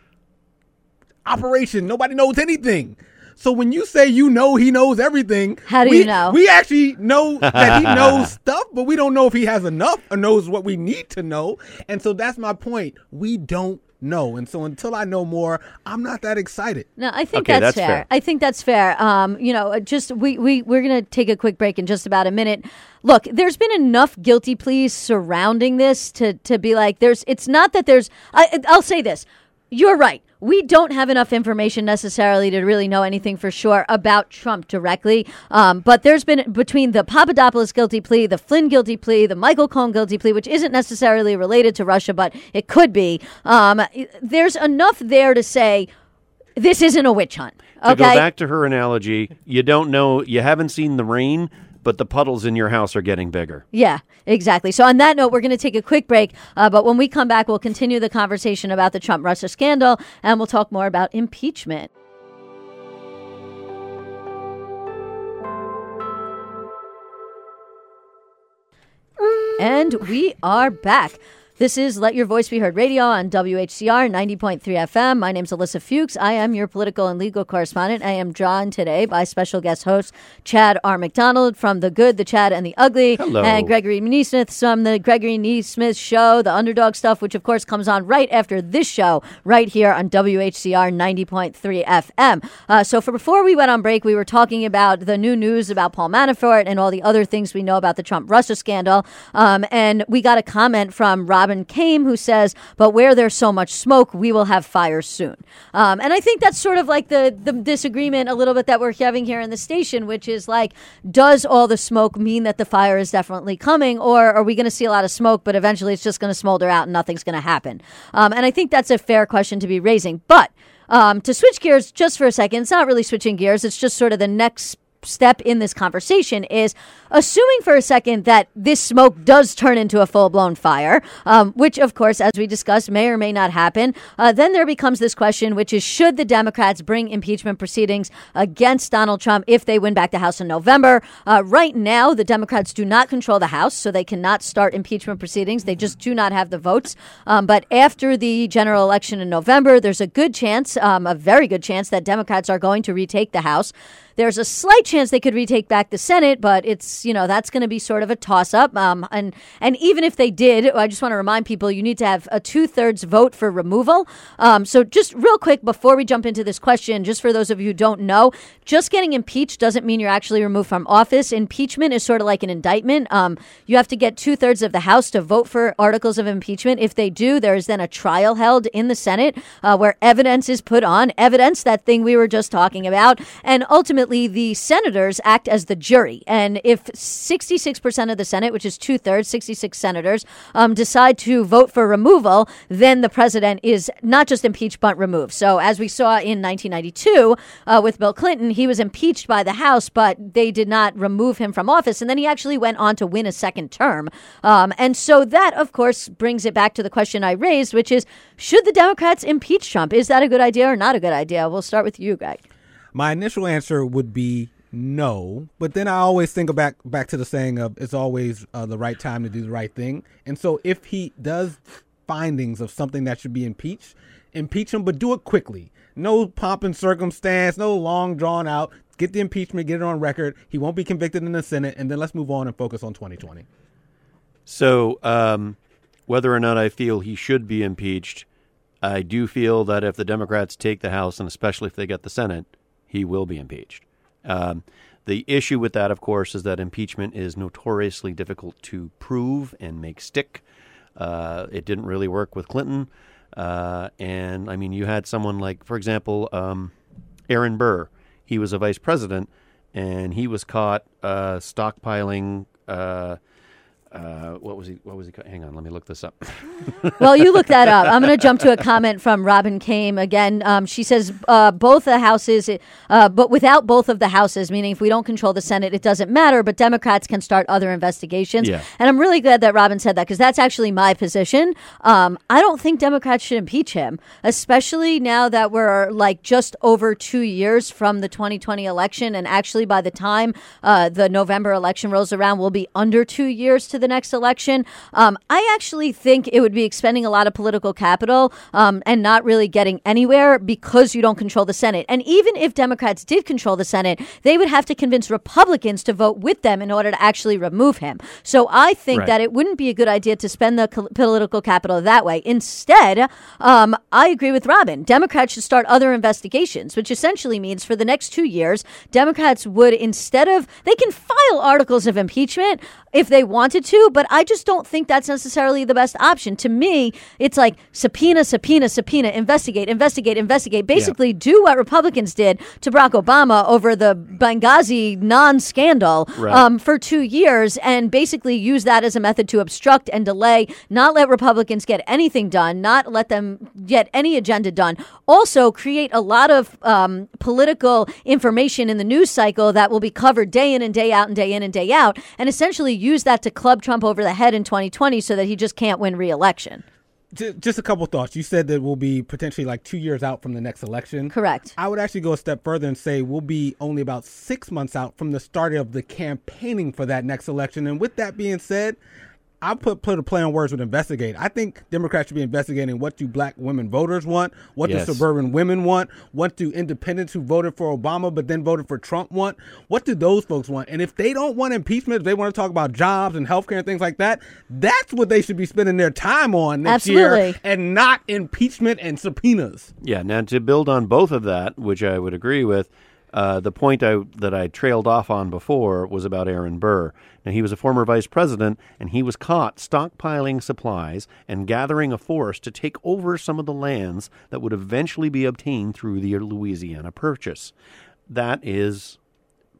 operation. Nobody knows anything. So when you say you know he knows everything, How do we, you know? We actually know that he [LAUGHS] knows stuff, but we don't know if he has enough or knows what we need to know. And so that's my point. We don't know. And so until I know more, I'm not that excited. No, I think Okay, that's, that's fair. fair. I think that's fair. Um, you know, just we we we're gonna take a quick break in just about a minute. Look, there's been enough guilty pleas surrounding this to to be like, there's. It's not that there's. I, I'll say this. You're right. We don't have enough information necessarily to really know anything for sure about Trump directly. Um, but there's been between the Papadopoulos guilty plea, the Flynn guilty plea, the Michael Cohen guilty plea, which isn't necessarily related to Russia, but it could be. Um, there's enough there to say this isn't a witch hunt. Okay? To go back to her analogy, you don't know, you haven't seen the rain, but the puddles in your house are getting bigger. Yeah, exactly. So, on that note, we're going to take a quick break. Uh, but when we come back, we'll continue the conversation about the Trump Russia scandal and we'll talk more about impeachment. And we are back. This is Let Your Voice Be Heard radio on WHCR 90.3 FM. My name is Ilyssa Fuchs. I am your political and legal correspondent. I am joined today by special guest host Chad R. MacDonald from The Good, The Chad, and The Ugly. Hello. And Gregory Nesmith from The Gregory Nesmith Show, The Underdog Stuff, which of course comes on right after this show, right here on WHCR 90.3 FM. Uh, so for before we went on break, we were talking about the new news about Paul Manafort and all the other things we know about the Trump Russia scandal. Um, and we got a comment from Robin Kame who says, But where there's so much smoke, we will have fire soon. Um, and I think that's sort of like the, the disagreement a little bit that we're having here in the station, which is like, does all the smoke mean that the fire is definitely coming? Or are we going to see a lot of smoke, but eventually it's just going to smolder out and nothing's going to happen? Um, and I think that's a fair question to be raising. But um, to switch gears just for a second, it's not really switching gears, it's just sort of the next step in this conversation is assuming for a second that this smoke does turn into a full blown fire, um, which, of course, as we discussed, may or may not happen. Uh, then there becomes this question, which is should the Democrats bring impeachment proceedings against Donald Trump if they win back the House in November? Uh, right now, the Democrats do not control the House, so they cannot start impeachment proceedings. They just do not have the votes. Um, but after the general election in November, there's a good chance, um, a very good chance, that Democrats are going to retake the House. There's a slight chance they could retake back the Senate, but it's you know that's going to be sort of a toss up. Um, and and even if they did, I just want to remind people you need to have a two thirds vote for removal. Um, so just real quick before we jump into this question, just for those of you who don't know, just getting impeached doesn't mean you're actually removed from office. Impeachment is sort of like an indictment. Um, you have to get two thirds of the House to vote for articles of impeachment. If they do, there is then a trial held in the Senate uh, where evidence is put on, evidence that thing we were just talking about, and ultimately the senators act as the jury. And if 66% of the Senate, which is two thirds, 66 senators, um, decide to vote for removal, then the president is not just impeached but removed. So as we saw in 1992 uh, with Bill Clinton, he was impeached by the House, but they did not remove him from office. And then he actually went on to win a second term. Um, and so that, of course, brings it back to the question I raised, which is should the Democrats impeach Trump? Is that a good idea or not a good idea? We'll start with you, Greg. My initial answer would be no, but then I always think back back to the saying of it's always uh, the right time to do the right thing. And so if he does findings of something that should be impeached, impeach him, but do it quickly. No pomp and circumstance, no long drawn out. Get the impeachment, get it on record. He won't be convicted in the Senate, and then let's move on and focus on 2020. So, um, whether or not I feel he should be impeached, I do feel that if the Democrats take the House, and especially if they get the Senate, he will be impeached. Um, the issue with that, of course, is that impeachment is notoriously difficult to prove and make stick. Uh, it didn't really work with Clinton. Uh, and I mean, you had someone like, for example, um, Aaron Burr. He was a vice president, and he was caught uh, stockpiling. Uh, what was he? What was he? ca- Hang on, let me look this up. [LAUGHS] well, you look that up. I'm going to jump to a comment from Robin Kame again. Um, she says uh, both the houses, uh, but without both of the houses, meaning if we don't control the Senate, it doesn't matter. But Democrats can start other investigations. Yeah. And I'm really glad that Robin said that because that's actually my position. Um, I don't think Democrats should impeach him, especially now that we're like just over two years from the 2020 election, and actually by the time uh, the November election rolls around, we'll be under two years to the next election. Um, I actually think it would be expending a lot of political capital um, and not really getting anywhere because you don't control the Senate. And even if Democrats did control the Senate, they would have to convince Republicans to vote with them in order to actually remove him. So I think Right. that it wouldn't be a good idea to spend the political capital that way. Instead, um, I agree with Robin. Democrats should start other investigations, which essentially means for the next two years, Democrats would, instead of, they can file articles of impeachment if they wanted to, but I just don't think that's necessarily the best option. To me, it's like subpoena, subpoena, subpoena, investigate, investigate, investigate. Basically, do what Republicans did to Barack Obama over the Benghazi non scandal Right. um, for two years and basically use that as a method to obstruct and delay, not let Republicans get anything done, not let them get any agenda done. Also, create a lot of um, political information in the news cycle that will be covered day in and day out and day in and day out, and essentially use that to club Trump over the head in 2020 so that he just can't win re-election. Just a couple thoughts. You said that we'll be potentially like two years out from the next election. Correct. I would actually go a step further and say we'll be only about six months out from the start of the campaigning for that next election. And with that being said, I put put a play on words with investigate. I think Democrats should be investigating what do black women voters want, what Yes. do suburban women want, what do independents who voted for Obama but then voted for Trump want, what do those folks want? And if they don't want impeachment, if they want to talk about jobs and healthcare and things like that, that's what they should be spending their time on next year, and not impeachment and subpoenas. Yeah. Now to build on both of that, which I would agree with, uh, the point I, that I trailed off on before was about Aaron Burr. Now he was a former vice president, and he was caught stockpiling supplies and gathering a force to take over some of the lands that would eventually be obtained through the Louisiana Purchase. That is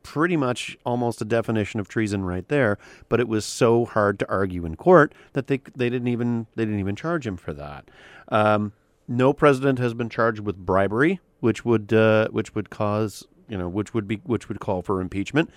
pretty much almost a definition of treason right there. But it was so hard to argue in court that they they didn't even they didn't even charge him for that. Um, no president has been charged with bribery, which would uh, which would cause you know which would be which would call for impeachment.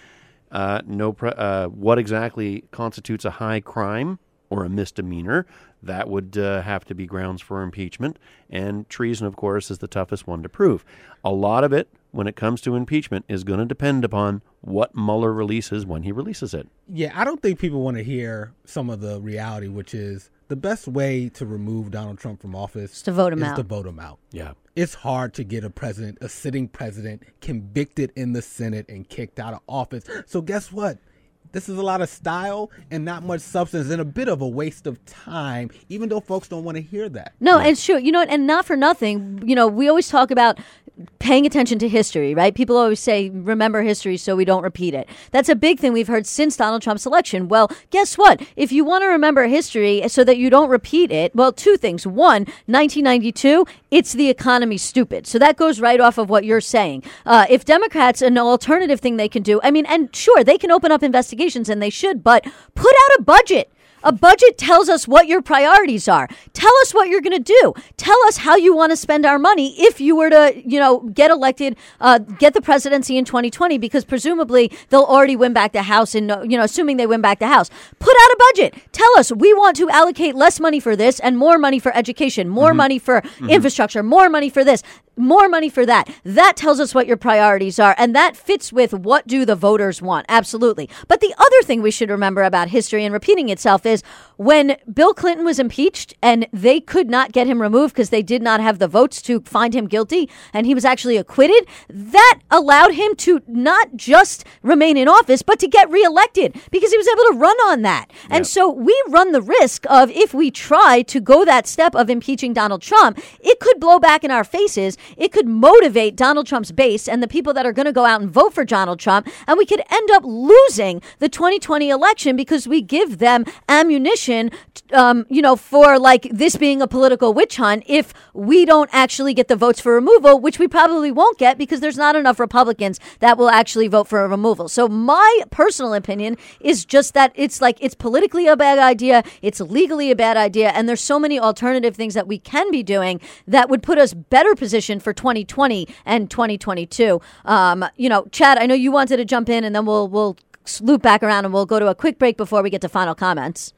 Uh, no, pre- uh, what exactly constitutes a high crime or a misdemeanor? That would uh, have to be grounds for impeachment. And treason, of course, is the toughest one to prove. A lot of it, when it comes to impeachment, is going to depend upon what Mueller releases when he releases it. Yeah, I don't think people want to hear some of the reality, which is the best way to remove Donald Trump from office to vote him is out. to vote him out. Yeah. It's hard to get a president, a sitting president, convicted in the Senate and kicked out of office. So guess what? This is a lot of style and not much substance and a bit of a waste of time, even though folks don't want to hear that. No, and sure, you know, and not for nothing. You know, we always talk about paying attention to history, right? People always say, remember history so we don't repeat it. That's a big thing we've heard since Donald Trump's election. Well, guess what? If you want to remember history so that you don't repeat it, well, two things. One, 1992, it's the economy stupid. So that goes right off of what you're saying. Uh, if Democrats, an alternative thing they can do, I mean, and sure, they can open up investigations and they should, but put out a budget. A budget tells us what your priorities are. Tell us what you're going to do. Tell us how you want to spend our money if you were to, you know, get elected, uh, get the presidency in 2020, because presumably they'll already win back the House, and you know, assuming they win back the House. Put out a budget. Tell us we want to allocate less money for this and more money for education, more money for infrastructure, more money for this more money for that. That tells us what your priorities are, and that fits with what do the voters want. Absolutely. But the other thing we should remember about history and repeating itself is when Bill Clinton was impeached and they could not get him removed because they did not have the votes to find him guilty, and he was actually acquitted, that allowed him to not just remain in office, but to get reelected because he was able to run on that. And so we run the risk of if we try to go that step of impeaching Donald Trump, it could blow back in our faces. It could motivate Donald Trump's base and the people that are going to go out and vote for Donald Trump. And we could end up losing the 2020 election because we give them ammunition, um, you know, for like this being a political witch hunt if we don't actually get the votes for removal, which we probably won't get because there's not enough Republicans that will actually vote for a removal. So my personal opinion is just that it's like it's politically a bad idea, it's legally a bad idea, and there's so many alternative things that we can be doing that would put us better for 2020 and 2022. Um, you know, Chad, I know you wanted to jump in, and then we'll we'll loop back around and we'll go to a quick break before we get to final comments.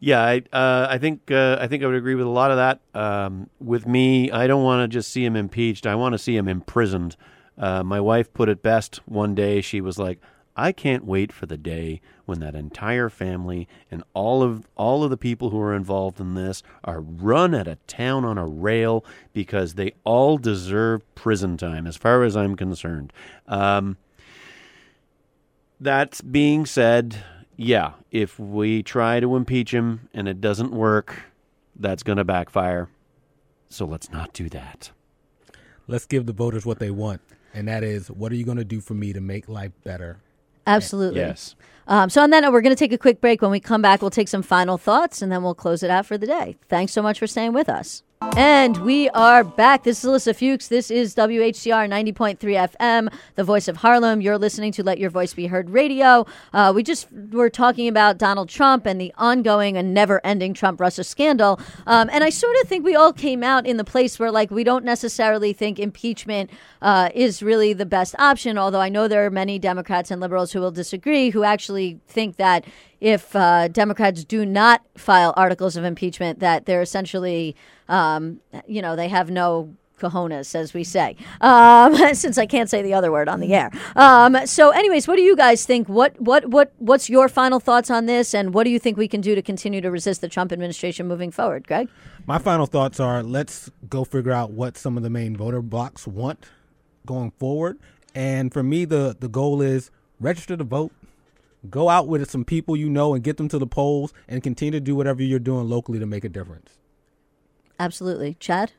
Yeah, I uh, I think uh, I think I would agree with a lot of that. Um, with me, I don't want to just see him impeached. I want to see him imprisoned. Uh, my wife put it best one day. She was like, "I can't wait for the day when that entire family and all of all of the people who are involved in this are run out of town on a rail because they all deserve prison time." As far as I'm concerned. Um, that being said, yeah, if we try to impeach him and it doesn't work, that's going to backfire. So let's not do that. Let's give the voters what they want, and that is, what are you going to do for me to make life better? Absolutely. Yes. Um, so on that note, we're going to take a quick break. When we come back, we'll take some final thoughts and then we'll close it out for the day. Thanks so much for staying with us. And we are back. This is Ilyssa Fuchs. This is WHCR 90.3 FM, the voice of Harlem. You're listening to Let Your Voice Be Heard radio. Uh, we just were talking about Donald Trump and the ongoing and never ending Trump Russia scandal. Um, and I sort of think we all came out in the place where, like, we don't necessarily think impeachment uh, is really the best option, although I know there are many Democrats and liberals who will disagree, who actually think that if uh, Democrats do not file articles of impeachment, that they're essentially, um, you know, they have no cojones, as we say, um, [LAUGHS] since I can't say the other word on the air. Um, so, anyways, what do you guys think? What what what what's your final thoughts on this, and what do you think we can do to continue to resist the Trump administration moving forward, Greg? My final thoughts are: let's go figure out what some of the main voter blocks want going forward. And for me, the the goal is register to vote. Go out with some people you know and get them to the polls, and continue to do whatever you're doing locally to make a difference. Absolutely, Chad.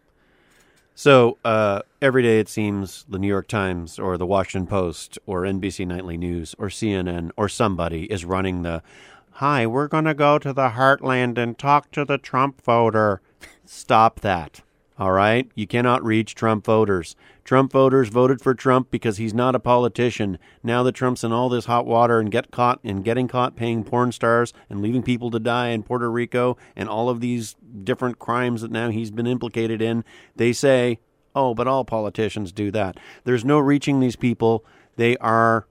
So uh, every day it seems the New York Times or the Washington Post or NBC Nightly News or CNN or somebody is running the Hi, we're going to go to the heartland and talk to the Trump voter. Stop that. All right? You cannot reach Trump voters. Trump voters voted for Trump because he's not a politician. Now that Trump's in all this hot water and get caught and getting caught paying porn stars and leaving people to die in Puerto Rico and all of these different crimes that now he's been implicated in, they say, "Oh, but all politicians do that." There's no reaching these people. They are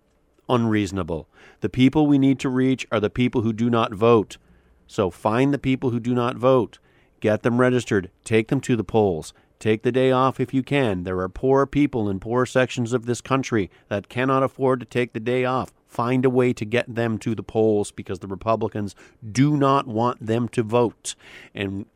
unreasonable. The people we need to reach are the people who do not vote. So find the people who do not vote. Get them registered. Take them to the polls. Take the day off if you can. There are poor people in poor sections of this country that cannot afford to take the day off. Find a way to get them to the polls because the Republicans do not want them to vote. And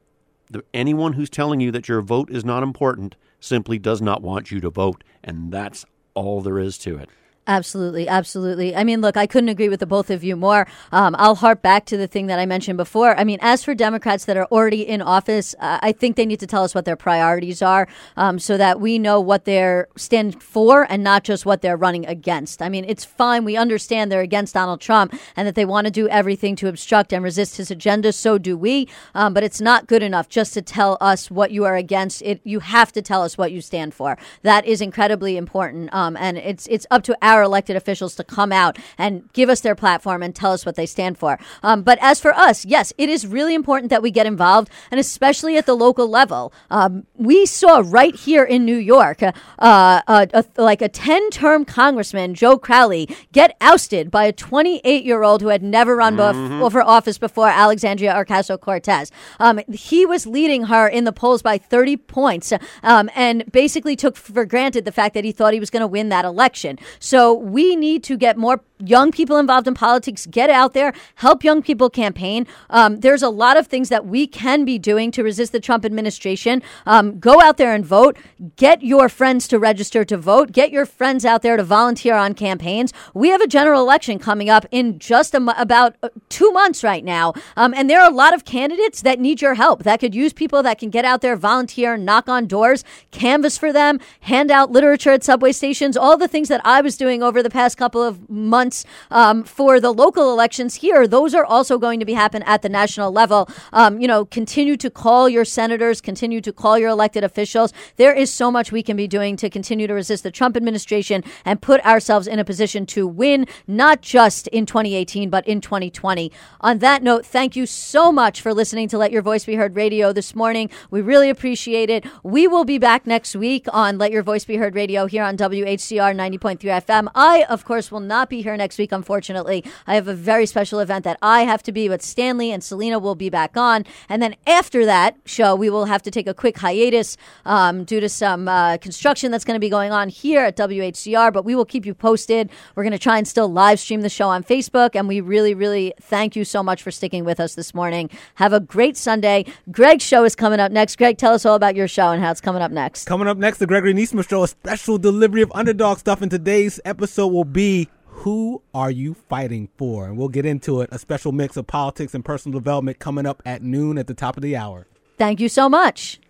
the, anyone who's telling you that your vote is not important simply does not want you to vote. And that's all there is to it. Absolutely, absolutely. I mean, look, I couldn't agree with the both of you more. Um, I'll harp back to the thing that I mentioned before. I mean, as for Democrats that are already in office, uh, I think they need to tell us what their priorities are um, so that we know what they're stand for and not just what they're running against. I mean, it's fine. We understand they're against Donald Trump and that they want to do everything to obstruct and resist his agenda. So do we. Um, but it's not good enough just to tell us what you are against. It you have to tell us what you stand for. That is incredibly important. Um, and it's it's up to our elected officials to come out and give us their platform and tell us what they stand for. Um, but as for us, yes, it is really important that we get involved, and especially at the local level. Um, we saw right here in New York, uh, uh, a, like a 10 term congressman, Joe Crowley, get ousted by a 28 year old who had never run mm-hmm. bef- for office before, Alexandria Ocasio Cortez. Um, he was leading her in the polls by 30 points um, and basically took for granted the fact that he thought he was going to win that election. So so we need to get more young people involved in politics. Get out there, help young people campaign. Um, there's a lot of things that we can be doing to resist the Trump administration. Um, go out there and vote. Get your friends to register to vote. Get your friends out there to volunteer on campaigns. We have a general election coming up in just about uh, two months right now. Um, and there are a lot of candidates that need your help that could use people that can get out there, volunteer, knock on doors, canvas for them, hand out literature at subway stations, all the things that I was doing over the past couple of months um, for the local elections here, those are also going to be happen at the national level. Um, you know, continue to call your senators, continue to call your elected officials. There is so much we can be doing to continue to resist the Trump administration and put ourselves in a position to win, not just in 2018, but in 2020. On that note, thank you so much for listening to Let Your Voice Be Heard radio this morning. We really appreciate it. We will be back next week on Let Your Voice Be Heard radio here on WHCR 90.3 FM. I, of course, will not be here next week, unfortunately. I have a very special event that I have to be, but Stanley and Selena will be back on. And then after that show, we will have to take a quick hiatus um, due to some uh, construction that's going to be going on here at WHCR, but we will keep you posted. We're going to try and still live stream the show on Facebook, and we really, really thank you so much for sticking with us this morning. Have a great Sunday. Greg's show is coming up next. Greg, tell us all about your show and how it's coming up next. Coming up next, the Gregory Nesmith Show, a special delivery of underdog stuff in today's episode will be Who Are You Fighting For? And we'll get into it. A special mix of politics and personal development coming up at noon at the top of the hour. Thank you so much.